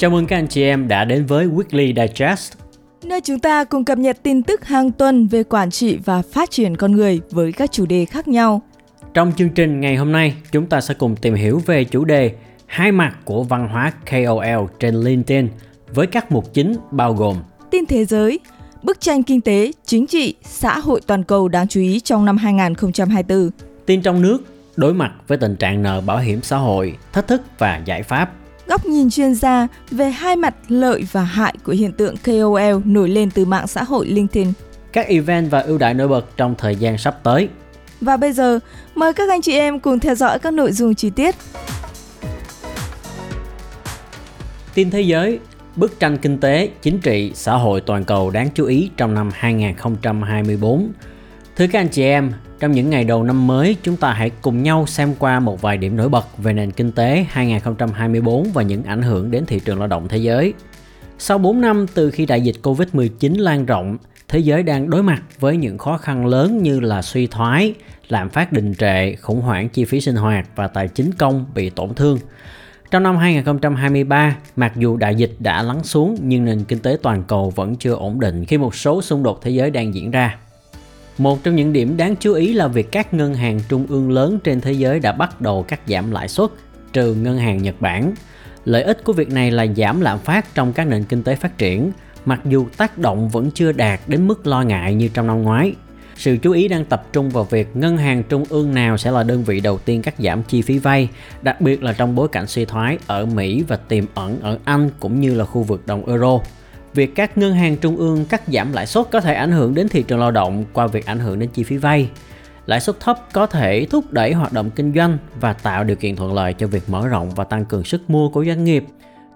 Chào mừng các anh chị em đã đến với Weekly Digest. Nơi chúng ta cùng cập nhật tin tức hàng tuần về quản trị và phát triển con người với các chủ đề khác nhau. Trong chương trình ngày hôm nay, chúng ta sẽ cùng tìm hiểu về chủ đề hai mặt của văn hóa KOL trên LinkedIn với các mục chính bao gồm Tin thế giới, bức tranh kinh tế, chính trị, xã hội toàn cầu đáng chú ý trong năm 2024. tin trong nước, đối mặt với tình trạng nợ bảo hiểm xã hội, thách thức và giải pháp. Góc nhìn chuyên gia về hai mặt lợi và hại của hiện tượng KOL nổi lên từ mạng xã hội LinkedIn. Các event và ưu đãi nổi bật trong thời gian sắp tới. Và bây giờ, mời các anh chị em cùng theo dõi các nội dung chi tiết. Tin thế giới, bức tranh kinh tế, chính trị, xã hội toàn cầu đáng chú ý trong năm 2024. Thưa các anh chị em, trong những ngày đầu năm mới, chúng ta hãy cùng nhau xem qua một vài điểm nổi bật về nền kinh tế 2024 và những ảnh hưởng đến thị trường lao động thế giới. Sau 4 năm từ khi đại dịch Covid-19 lan rộng, thế giới đang đối mặt với những khó khăn lớn như là suy thoái, lạm phát đình trệ, khủng hoảng chi phí sinh hoạt và tài chính công bị tổn thương. Trong năm 2023, mặc dù đại dịch đã lắng xuống nhưng nền kinh tế toàn cầu vẫn chưa ổn định khi một số xung đột thế giới đang diễn ra. Một trong những điểm đáng chú ý là việc các ngân hàng trung ương lớn trên thế giới đã bắt đầu cắt giảm lãi suất, trừ ngân hàng Nhật Bản. Lợi ích của việc này là giảm lạm phát trong các nền kinh tế phát triển, mặc dù tác động vẫn chưa đạt đến mức lo ngại như trong năm ngoái. Sự chú ý đang tập trung vào việc ngân hàng trung ương nào sẽ là đơn vị đầu tiên cắt giảm chi phí vay, đặc biệt là trong bối cảnh suy thoái ở Mỹ và tiềm ẩn ở Anh cũng như là khu vực đồng euro. Việc các ngân hàng trung ương cắt giảm lãi suất có thể ảnh hưởng đến thị trường lao động qua việc ảnh hưởng đến chi phí vay. Lãi suất thấp có thể thúc đẩy hoạt động kinh doanh và tạo điều kiện thuận lợi cho việc mở rộng và tăng cường sức mua của doanh nghiệp.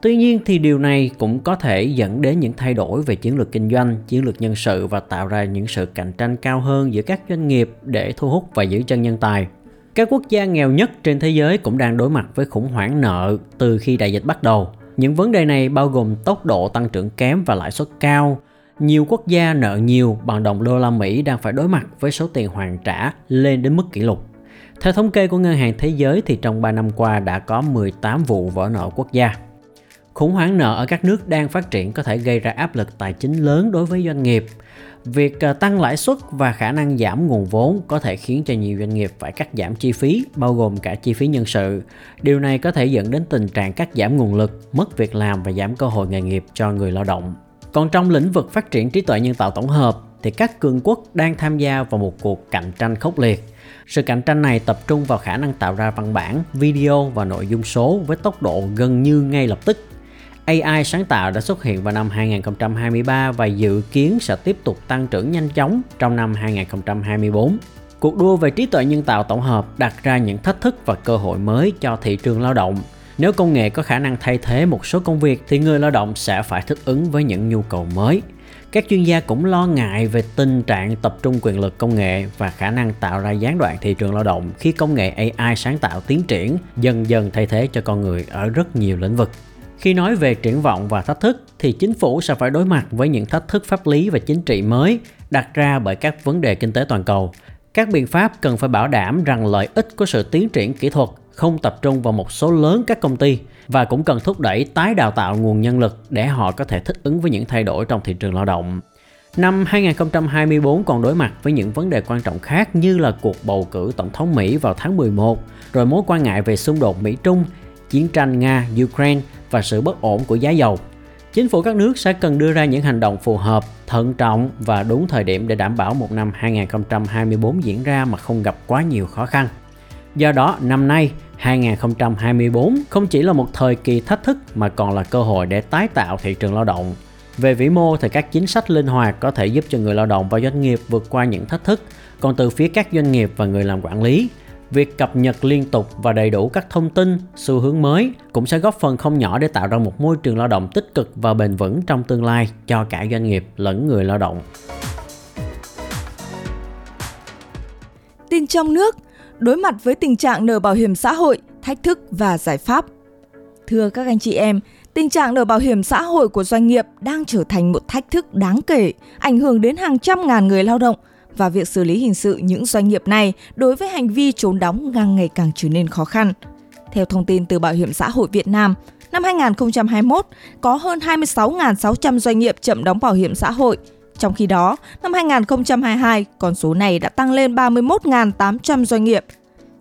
Tuy nhiên thì điều này cũng có thể dẫn đến những thay đổi về chiến lược kinh doanh, chiến lược nhân sự và tạo ra những sự cạnh tranh cao hơn giữa các doanh nghiệp để thu hút và giữ chân nhân tài. Các quốc gia nghèo nhất trên thế giới cũng đang đối mặt với khủng hoảng nợ từ khi đại dịch bắt đầu. Những vấn đề này bao gồm tốc độ tăng trưởng kém và lãi suất cao. Nhiều quốc gia nợ nhiều bằng đồng đô la Mỹ đang phải đối mặt với số tiền hoàn trả lên đến mức kỷ lục. Theo thống kê của Ngân hàng Thế giới thì trong 3 năm qua đã có 18 vụ vỡ nợ quốc gia. Khủng hoảng nợ ở các nước đang phát triển có thể gây ra áp lực tài chính lớn đối với doanh nghiệp. Việc ờ, tăng lãi suất và khả năng giảm nguồn vốn có thể khiến cho nhiều doanh nghiệp phải cắt giảm chi phí, bao gồm cả chi phí nhân sự. Điều này có thể dẫn đến tình trạng cắt giảm nguồn lực, mất việc làm và giảm cơ hội nghề nghiệp cho người lao động. Còn trong lĩnh vực phát triển trí tuệ nhân tạo tổng hợp thì các cường quốc đang tham gia vào một cuộc cạnh tranh khốc liệt. Sự cạnh tranh này tập trung vào khả năng tạo ra văn bản, video và nội dung số với tốc độ gần như ngay lập tức AI sáng tạo đã xuất hiện vào năm 2023 và dự kiến sẽ tiếp tục tăng trưởng nhanh chóng trong năm 2024. Cuộc đua về trí tuệ nhân tạo tổng hợp đặt ra những thách thức và cơ hội mới cho thị trường lao động. Nếu công nghệ có khả năng thay thế một số công việc thì người lao động sẽ phải thích ứng với những nhu cầu mới. Các chuyên gia cũng lo ngại về tình trạng tập trung quyền lực công nghệ và khả năng tạo ra gián đoạn thị trường lao động khi công nghệ AI sáng tạo tiến triển, dần dần thay thế cho con người ở rất nhiều lĩnh vực. Khi nói về triển vọng và thách thức thì chính phủ sẽ phải đối mặt với những thách thức pháp lý và chính trị mới đặt ra bởi các vấn đề kinh tế toàn cầu. Các biện pháp cần phải bảo đảm rằng lợi ích của sự tiến triển kỹ thuật không tập trung vào một số lớn các công ty và cũng cần thúc đẩy tái đào tạo nguồn nhân lực để họ có thể thích ứng với những thay đổi trong thị trường lao động. Năm 2024 còn đối mặt với những vấn đề quan trọng khác như là cuộc bầu cử tổng thống Mỹ vào tháng 11, rồi mối quan ngại về xung đột Mỹ-Trung, chiến tranh Nga-Ukraine và sự bất ổn của giá dầu. Chính phủ các nước sẽ cần đưa ra những hành động phù hợp, thận trọng và đúng thời điểm để đảm bảo một năm 2024 diễn ra mà không gặp quá nhiều khó khăn. Do đó, năm nay 2024 không chỉ là một thời kỳ thách thức mà còn là cơ hội để tái tạo thị trường lao động. Về vĩ mô thì các chính sách linh hoạt có thể giúp cho người lao động và doanh nghiệp vượt qua những thách thức, còn từ phía các doanh nghiệp và người làm quản lý Việc cập nhật liên tục và đầy đủ các thông tin, xu hướng mới cũng sẽ góp phần không nhỏ để tạo ra một môi trường lao động tích cực và bền vững trong tương lai cho cả doanh nghiệp lẫn người lao động. Tin trong nước, đối mặt với tình trạng nợ bảo hiểm xã hội, thách thức và giải pháp. Thưa các anh chị em, tình trạng nợ bảo hiểm xã hội của doanh nghiệp đang trở thành một thách thức đáng kể, ảnh hưởng đến hàng trăm ngàn người lao động – và việc xử lý hình sự những doanh nghiệp này đối với hành vi trốn đóng ngang ngày càng trở nên khó khăn. Theo thông tin từ Bảo hiểm xã hội Việt Nam, năm 2021 có hơn 26.600 doanh nghiệp chậm đóng bảo hiểm xã hội. Trong khi đó, năm 2022, con số này đã tăng lên 31.800 doanh nghiệp.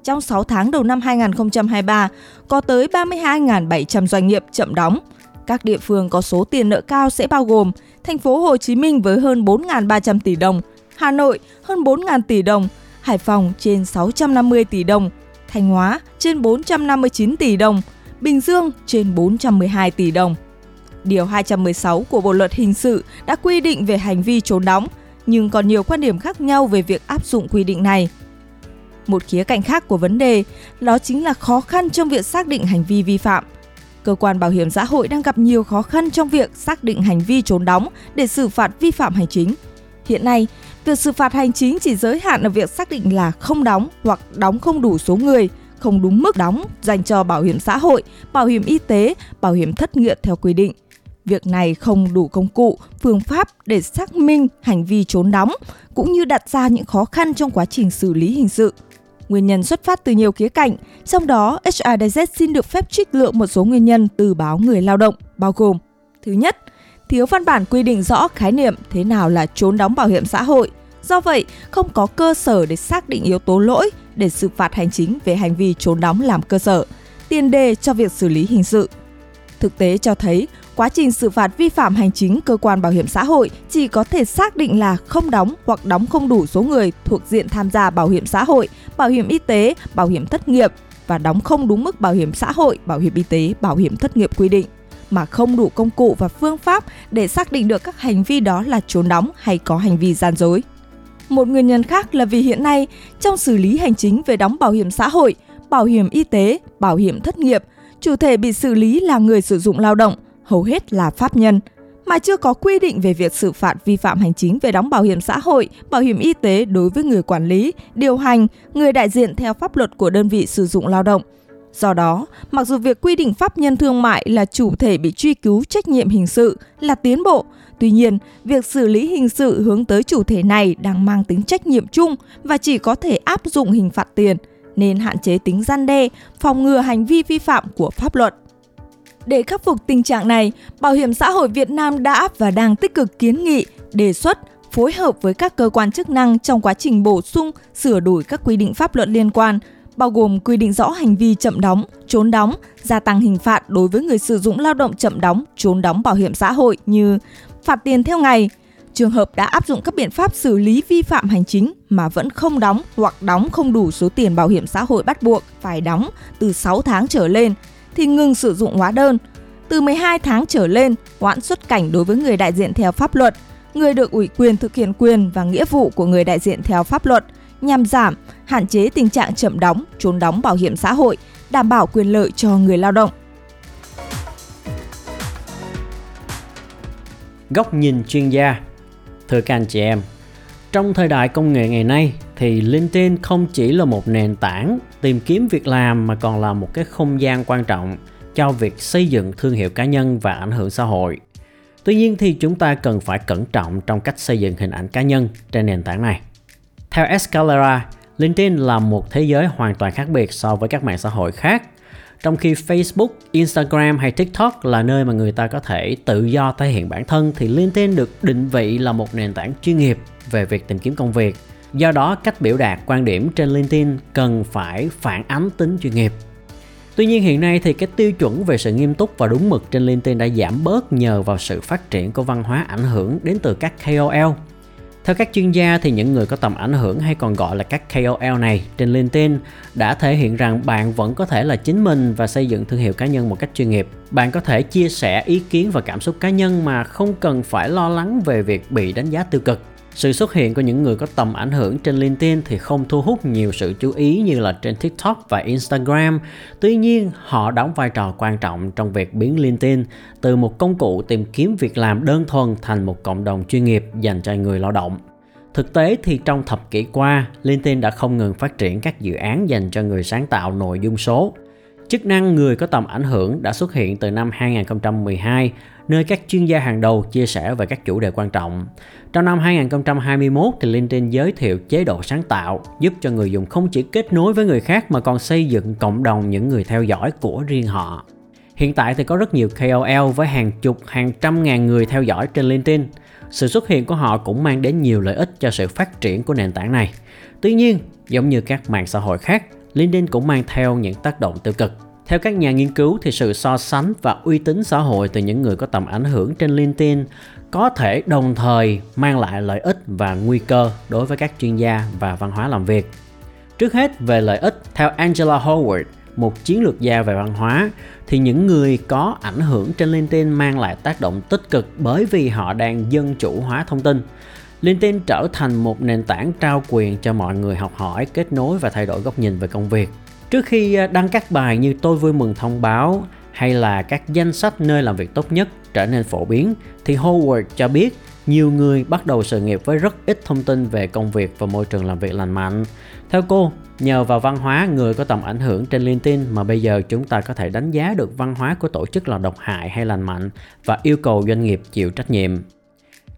Trong 6 tháng đầu năm 2023, có tới 32.700 doanh nghiệp chậm đóng. Các địa phương có số tiền nợ cao sẽ bao gồm thành phố Hồ Chí Minh với hơn 4.300 tỷ đồng, Hà Nội hơn 4.000 tỷ đồng, Hải Phòng trên 650 tỷ đồng, Thanh Hóa trên 459 tỷ đồng, Bình Dương trên 412 tỷ đồng. Điều 216 của Bộ luật hình sự đã quy định về hành vi trốn đóng, nhưng còn nhiều quan điểm khác nhau về việc áp dụng quy định này. Một khía cạnh khác của vấn đề đó chính là khó khăn trong việc xác định hành vi vi phạm. Cơ quan bảo hiểm xã hội đang gặp nhiều khó khăn trong việc xác định hành vi trốn đóng để xử phạt vi phạm hành chính. Hiện nay, việc xử phạt hành chính chỉ giới hạn ở việc xác định là không đóng hoặc đóng không đủ số người, không đúng mức đóng dành cho bảo hiểm xã hội, bảo hiểm y tế, bảo hiểm thất nghiệp theo quy định. Việc này không đủ công cụ, phương pháp để xác minh hành vi trốn đóng, cũng như đặt ra những khó khăn trong quá trình xử lý hình sự. Nguyên nhân xuất phát từ nhiều khía cạnh, trong đó HRDZ xin được phép trích lượng một số nguyên nhân từ báo người lao động, bao gồm Thứ nhất, thiếu văn bản quy định rõ khái niệm thế nào là trốn đóng bảo hiểm xã hội. Do vậy, không có cơ sở để xác định yếu tố lỗi để xử phạt hành chính về hành vi trốn đóng làm cơ sở, tiền đề cho việc xử lý hình sự. Thực tế cho thấy, quá trình xử phạt vi phạm hành chính cơ quan bảo hiểm xã hội chỉ có thể xác định là không đóng hoặc đóng không đủ số người thuộc diện tham gia bảo hiểm xã hội, bảo hiểm y tế, bảo hiểm thất nghiệp và đóng không đúng mức bảo hiểm xã hội, bảo hiểm y tế, bảo hiểm thất nghiệp quy định mà không đủ công cụ và phương pháp để xác định được các hành vi đó là trốn đóng hay có hành vi gian dối. Một nguyên nhân khác là vì hiện nay trong xử lý hành chính về đóng bảo hiểm xã hội, bảo hiểm y tế, bảo hiểm thất nghiệp, chủ thể bị xử lý là người sử dụng lao động, hầu hết là pháp nhân, mà chưa có quy định về việc xử phạt vi phạm hành chính về đóng bảo hiểm xã hội, bảo hiểm y tế đối với người quản lý, điều hành, người đại diện theo pháp luật của đơn vị sử dụng lao động. Do đó, mặc dù việc quy định pháp nhân thương mại là chủ thể bị truy cứu trách nhiệm hình sự là tiến bộ, tuy nhiên, việc xử lý hình sự hướng tới chủ thể này đang mang tính trách nhiệm chung và chỉ có thể áp dụng hình phạt tiền, nên hạn chế tính gian đe, phòng ngừa hành vi vi phạm của pháp luật. Để khắc phục tình trạng này, Bảo hiểm xã hội Việt Nam đã và đang tích cực kiến nghị, đề xuất, phối hợp với các cơ quan chức năng trong quá trình bổ sung, sửa đổi các quy định pháp luật liên quan, bao gồm quy định rõ hành vi chậm đóng, trốn đóng, gia tăng hình phạt đối với người sử dụng lao động chậm đóng, trốn đóng bảo hiểm xã hội như phạt tiền theo ngày, trường hợp đã áp dụng các biện pháp xử lý vi phạm hành chính mà vẫn không đóng hoặc đóng không đủ số tiền bảo hiểm xã hội bắt buộc phải đóng từ 6 tháng trở lên thì ngừng sử dụng hóa đơn. Từ 12 tháng trở lên, hoãn xuất cảnh đối với người đại diện theo pháp luật, người được ủy quyền thực hiện quyền và nghĩa vụ của người đại diện theo pháp luật nhằm giảm, hạn chế tình trạng chậm đóng, trốn đóng bảo hiểm xã hội, đảm bảo quyền lợi cho người lao động. Góc nhìn chuyên gia Thưa các anh chị em, trong thời đại công nghệ ngày nay thì LinkedIn không chỉ là một nền tảng tìm kiếm việc làm mà còn là một cái không gian quan trọng cho việc xây dựng thương hiệu cá nhân và ảnh hưởng xã hội. Tuy nhiên thì chúng ta cần phải cẩn trọng trong cách xây dựng hình ảnh cá nhân trên nền tảng này. Theo Escalera, LinkedIn là một thế giới hoàn toàn khác biệt so với các mạng xã hội khác. Trong khi Facebook, Instagram hay TikTok là nơi mà người ta có thể tự do thể hiện bản thân thì LinkedIn được định vị là một nền tảng chuyên nghiệp về việc tìm kiếm công việc. Do đó, cách biểu đạt quan điểm trên LinkedIn cần phải phản ánh tính chuyên nghiệp. Tuy nhiên hiện nay thì cái tiêu chuẩn về sự nghiêm túc và đúng mực trên LinkedIn đã giảm bớt nhờ vào sự phát triển của văn hóa ảnh hưởng đến từ các KOL theo các chuyên gia thì những người có tầm ảnh hưởng hay còn gọi là các KOL này trên LinkedIn đã thể hiện rằng bạn vẫn có thể là chính mình và xây dựng thương hiệu cá nhân một cách chuyên nghiệp. Bạn có thể chia sẻ ý kiến và cảm xúc cá nhân mà không cần phải lo lắng về việc bị đánh giá tiêu cực. Sự xuất hiện của những người có tầm ảnh hưởng trên LinkedIn thì không thu hút nhiều sự chú ý như là trên TikTok và Instagram. Tuy nhiên, họ đóng vai trò quan trọng trong việc biến LinkedIn từ một công cụ tìm kiếm việc làm đơn thuần thành một cộng đồng chuyên nghiệp dành cho người lao động. Thực tế thì trong thập kỷ qua, LinkedIn đã không ngừng phát triển các dự án dành cho người sáng tạo nội dung số. Chức năng người có tầm ảnh hưởng đã xuất hiện từ năm 2012 nơi các chuyên gia hàng đầu chia sẻ về các chủ đề quan trọng. Trong năm 2021 thì LinkedIn giới thiệu chế độ sáng tạo giúp cho người dùng không chỉ kết nối với người khác mà còn xây dựng cộng đồng những người theo dõi của riêng họ. Hiện tại thì có rất nhiều KOL với hàng chục, hàng trăm ngàn người theo dõi trên LinkedIn. Sự xuất hiện của họ cũng mang đến nhiều lợi ích cho sự phát triển của nền tảng này. Tuy nhiên, giống như các mạng xã hội khác, LinkedIn cũng mang theo những tác động tiêu cực. Theo các nhà nghiên cứu thì sự so sánh và uy tín xã hội từ những người có tầm ảnh hưởng trên LinkedIn có thể đồng thời mang lại lợi ích và nguy cơ đối với các chuyên gia và văn hóa làm việc. Trước hết về lợi ích, theo Angela Howard, một chiến lược gia về văn hóa thì những người có ảnh hưởng trên LinkedIn mang lại tác động tích cực bởi vì họ đang dân chủ hóa thông tin. LinkedIn trở thành một nền tảng trao quyền cho mọi người học hỏi, kết nối và thay đổi góc nhìn về công việc. Trước khi à, đăng các bài như tôi vui mừng thông báo hay là các danh sách nơi làm việc tốt nhất trở nên phổ biến thì Howard cho biết nhiều người bắt đầu sự nghiệp với rất ít thông tin về công việc và môi trường làm việc lành mạnh. Theo cô, nhờ vào văn hóa người có tầm ảnh hưởng trên LinkedIn mà bây giờ chúng ta có thể đánh giá được văn hóa của tổ chức là độc hại hay lành mạnh và yêu cầu doanh nghiệp chịu trách nhiệm.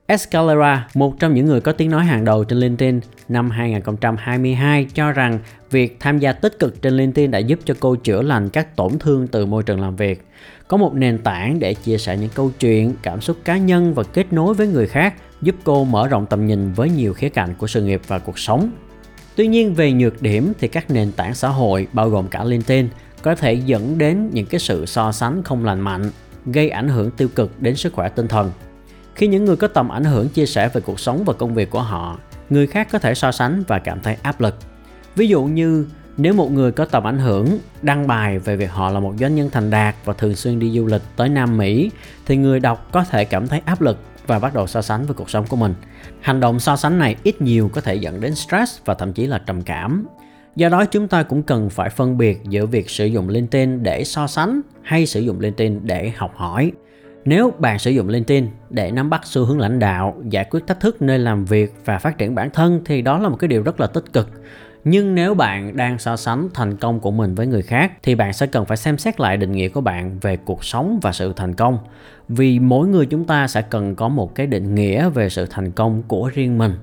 Escalera, một trong những người có tiếng nói hàng đầu trên LinkedIn năm 2022 cho rằng việc tham gia tích cực trên LinkedIn đã giúp cho cô chữa lành các tổn thương từ môi trường làm việc. Có một nền tảng để chia sẻ những câu chuyện, cảm xúc cá nhân và kết nối với người khác giúp cô mở rộng tầm nhìn với nhiều khía cạnh của sự nghiệp và cuộc sống. Tuy nhiên về nhược điểm thì các nền tảng xã hội bao gồm cả LinkedIn có thể dẫn đến những cái sự so sánh không lành mạnh, gây ảnh hưởng tiêu cực đến sức khỏe tinh thần khi những người có tầm ảnh hưởng chia sẻ về cuộc sống và công việc của họ, người khác có thể so sánh và cảm thấy áp lực ví dụ như, nếu một người có tầm ảnh hưởng, đăng bài về việc họ là một doanh nhân thành đạt và thường xuyên đi du lịch tới Nam Mỹ, thì người đọc có thể cảm thấy áp lực và bắt đầu so sánh với cuộc sống của mình. Hành động so sánh này ít nhiều có thể dẫn đến stress và thậm chí là trầm cảm. Do đó, chúng ta cũng cần phải phân biệt giữa việc sử dụng LinkedIn để so sánh hay sử dụng LinkedIn để học hỏi. Nếu bạn sử dụng LinkedIn để nắm bắt xu hướng lãnh đạo, giải quyết thách thức nơi làm việc và phát triển bản thân thì đó là một cái điều rất là tích cực. Nhưng nếu bạn đang so sánh thành công của mình với người khác thì bạn sẽ cần phải xem xét lại định nghĩa của bạn về cuộc sống và sự thành công. Vì mỗi người chúng ta sẽ cần có một cái định nghĩa về sự thành công của riêng mình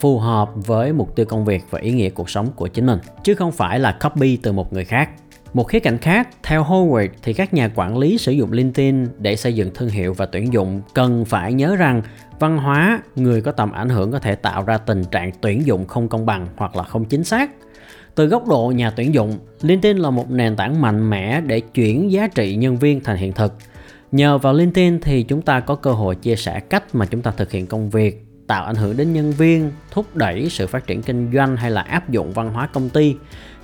phù hợp với mục tiêu công việc và ý nghĩa cuộc sống của chính mình chứ không phải là copy từ một người khác một khía cạnh khác, theo Howard thì các nhà quản lý sử dụng LinkedIn để xây dựng thương hiệu và tuyển dụng cần phải nhớ rằng văn hóa người có tầm ảnh hưởng có thể tạo ra tình trạng tuyển dụng không công bằng hoặc là không chính xác. Từ góc độ nhà tuyển dụng, LinkedIn là một nền tảng mạnh mẽ để chuyển giá trị nhân viên thành hiện thực. Nhờ vào LinkedIn thì chúng ta có cơ hội chia sẻ cách mà chúng ta thực hiện công việc, tạo ảnh hưởng đến nhân viên, thúc đẩy sự phát triển kinh doanh hay là áp dụng văn hóa công ty.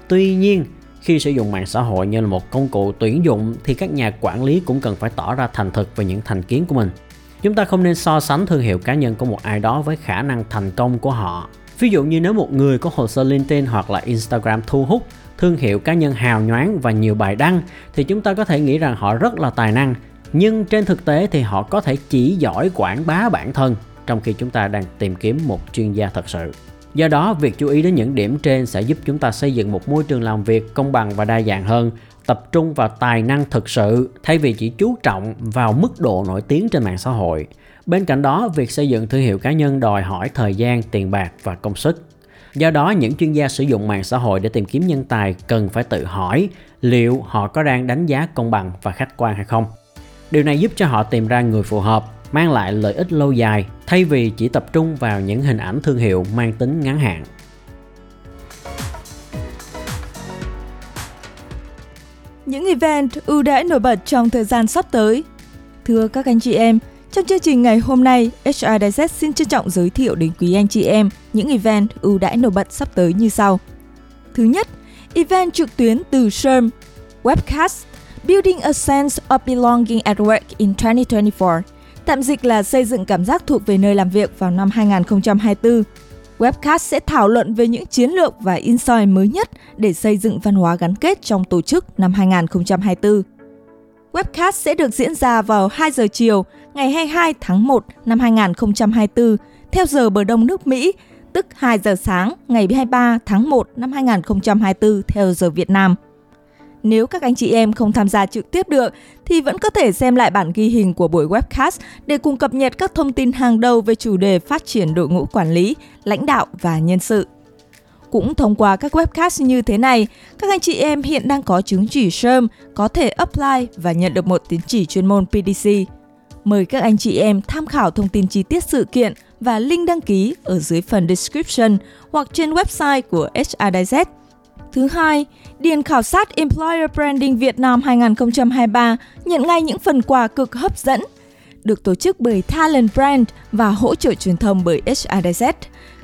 Tuy nhiên, khi sử dụng mạng xã hội như là một công cụ tuyển dụng, thì các nhà quản lý cũng cần phải tỏ ra thành thực về những thành kiến của mình. Chúng ta không nên so sánh thương hiệu cá nhân của một ai đó với khả năng thành công của họ. Ví dụ như nếu một người có hồ sơ LinkedIn hoặc là Instagram thu hút, thương hiệu cá nhân hào nhoáng và nhiều bài đăng, thì chúng ta có thể nghĩ rằng họ rất là tài năng nhưng trên thực tế thì họ có thể chỉ giỏi quảng bá bản thân, trong khi chúng ta đang tìm kiếm một chuyên gia thật sự Do đó, việc chú ý đến những điểm trên sẽ giúp chúng ta xây dựng một môi trường làm việc công bằng và đa dạng hơn, tập trung vào tài năng thực sự thay vì chỉ chú trọng vào mức độ nổi tiếng trên mạng xã hội. Bên cạnh đó, việc xây dựng thương hiệu cá nhân đòi hỏi thời gian, tiền bạc và công sức. Do đó, những chuyên gia sử dụng mạng xã hội để tìm kiếm nhân tài cần phải tự hỏi liệu họ có đang đánh giá công bằng và khách quan hay không. Điều này giúp cho họ tìm ra người phù hợp mang lại lợi ích lâu dài thay vì chỉ tập trung vào những hình ảnh thương hiệu mang tính ngắn hạn. Những event ưu đãi nổi bật trong thời gian sắp tới. Thưa các anh chị em, trong chương trình ngày hôm nay, HR Digest xin trân trọng giới thiệu đến quý anh chị em những event ưu đãi nổi bật sắp tới như sau. Thứ nhất, event trực tuyến từ Sherm webcast Building a Sense of Belonging at Work in 2024 tạm dịch là xây dựng cảm giác thuộc về nơi làm việc vào năm 2024. Webcast sẽ thảo luận về những chiến lược và insight mới nhất để xây dựng văn hóa gắn kết trong tổ chức năm 2024. Webcast sẽ được diễn ra vào 2 giờ chiều ngày 22 tháng 1 năm 2024 theo giờ bờ đông nước Mỹ, tức 2 giờ sáng ngày 23 tháng 1 năm 2024 theo giờ Việt Nam. Nếu các anh chị em không tham gia trực tiếp được thì vẫn có thể xem lại bản ghi hình của buổi webcast để cùng cập nhật các thông tin hàng đầu về chủ đề phát triển đội ngũ quản lý, lãnh đạo và nhân sự. Cũng thông qua các webcast như thế này, các anh chị em hiện đang có chứng chỉ SHRM có thể apply và nhận được một tín chỉ chuyên môn PDC. Mời các anh chị em tham khảo thông tin chi tiết sự kiện và link đăng ký ở dưới phần description hoặc trên website của HRDZ. Thứ hai, điền khảo sát Employer Branding Việt Nam 2023 nhận ngay những phần quà cực hấp dẫn được tổ chức bởi Talent Brand và hỗ trợ truyền thông bởi HRDZ.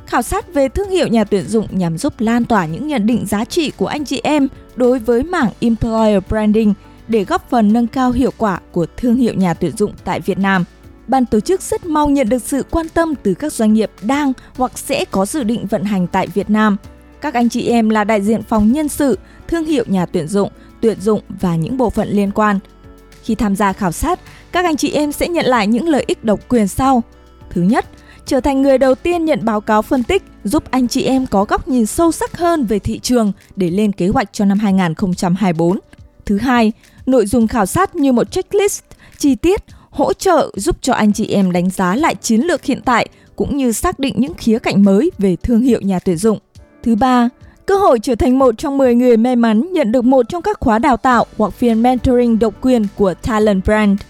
Khảo sát về thương hiệu nhà tuyển dụng nhằm giúp lan tỏa những nhận định giá trị của anh chị em đối với mảng Employer Branding để góp phần nâng cao hiệu quả của thương hiệu nhà tuyển dụng tại Việt Nam. Ban tổ chức rất mong nhận được sự quan tâm từ các doanh nghiệp đang hoặc sẽ có dự định vận hành tại Việt Nam. Các anh chị em là đại diện phòng nhân sự, thương hiệu nhà tuyển dụng, tuyển dụng và những bộ phận liên quan. Khi tham gia khảo sát, các anh chị em sẽ nhận lại những lợi ích độc quyền sau. Thứ nhất, trở thành người đầu tiên nhận báo cáo phân tích giúp anh chị em có góc nhìn sâu sắc hơn về thị trường để lên kế hoạch cho năm 2024. Thứ hai, nội dung khảo sát như một checklist chi tiết hỗ trợ giúp cho anh chị em đánh giá lại chiến lược hiện tại cũng như xác định những khía cạnh mới về thương hiệu nhà tuyển dụng. Thứ ba, cơ hội trở thành một trong 10 người may mắn nhận được một trong các khóa đào tạo hoặc phiên mentoring độc quyền của Talent Brand.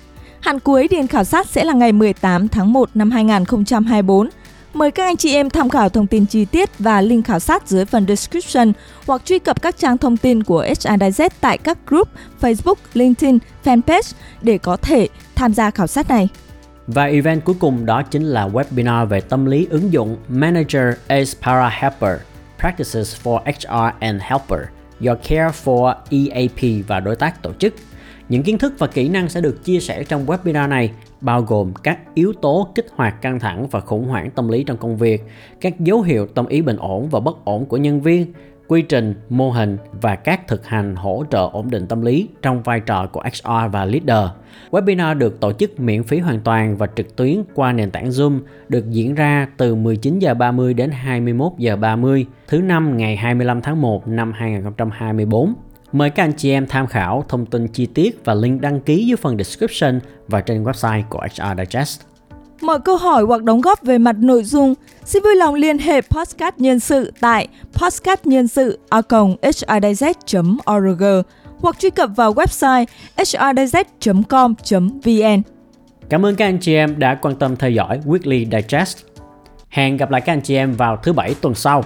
Hạn cuối điền khảo sát sẽ là ngày 18 tháng 1 năm 2024. Mời các anh chị em tham khảo thông tin chi tiết và link khảo sát dưới phần description hoặc truy cập các trang thông tin của HRDZ tại các group Facebook, LinkedIn, fanpage để có thể tham gia khảo sát này. Và event cuối cùng đó chính là webinar về tâm lý ứng dụng Manager as Para Helper Practices for HR and Helper Your Care for EAP và đối tác tổ chức. Những kiến thức và kỹ năng sẽ được chia sẻ trong webinar này bao gồm các yếu tố kích hoạt căng thẳng và khủng hoảng tâm lý trong công việc, các dấu hiệu tâm ý bình ổn và bất ổn của nhân viên, quy trình, mô hình và các thực hành hỗ trợ ổn định tâm lý trong vai trò của HR và leader. Webinar được tổ chức miễn phí hoàn toàn và trực tuyến qua nền tảng Zoom, được diễn ra từ 19 giờ 30 đến 21 giờ 30 thứ năm ngày 25 tháng 1 năm 2024. Mời các anh chị em tham khảo thông tin chi tiết và link đăng ký dưới phần description và trên website của HR Digest. Mọi câu hỏi hoặc đóng góp về mặt nội dung, xin vui lòng liên hệ Podcast Nhân sự tại podcastnhân sự org hoặc truy cập vào website hrdz.com.vn. Cảm ơn các anh chị em đã quan tâm theo dõi Weekly Digest. Hẹn gặp lại các anh chị em vào thứ bảy tuần sau.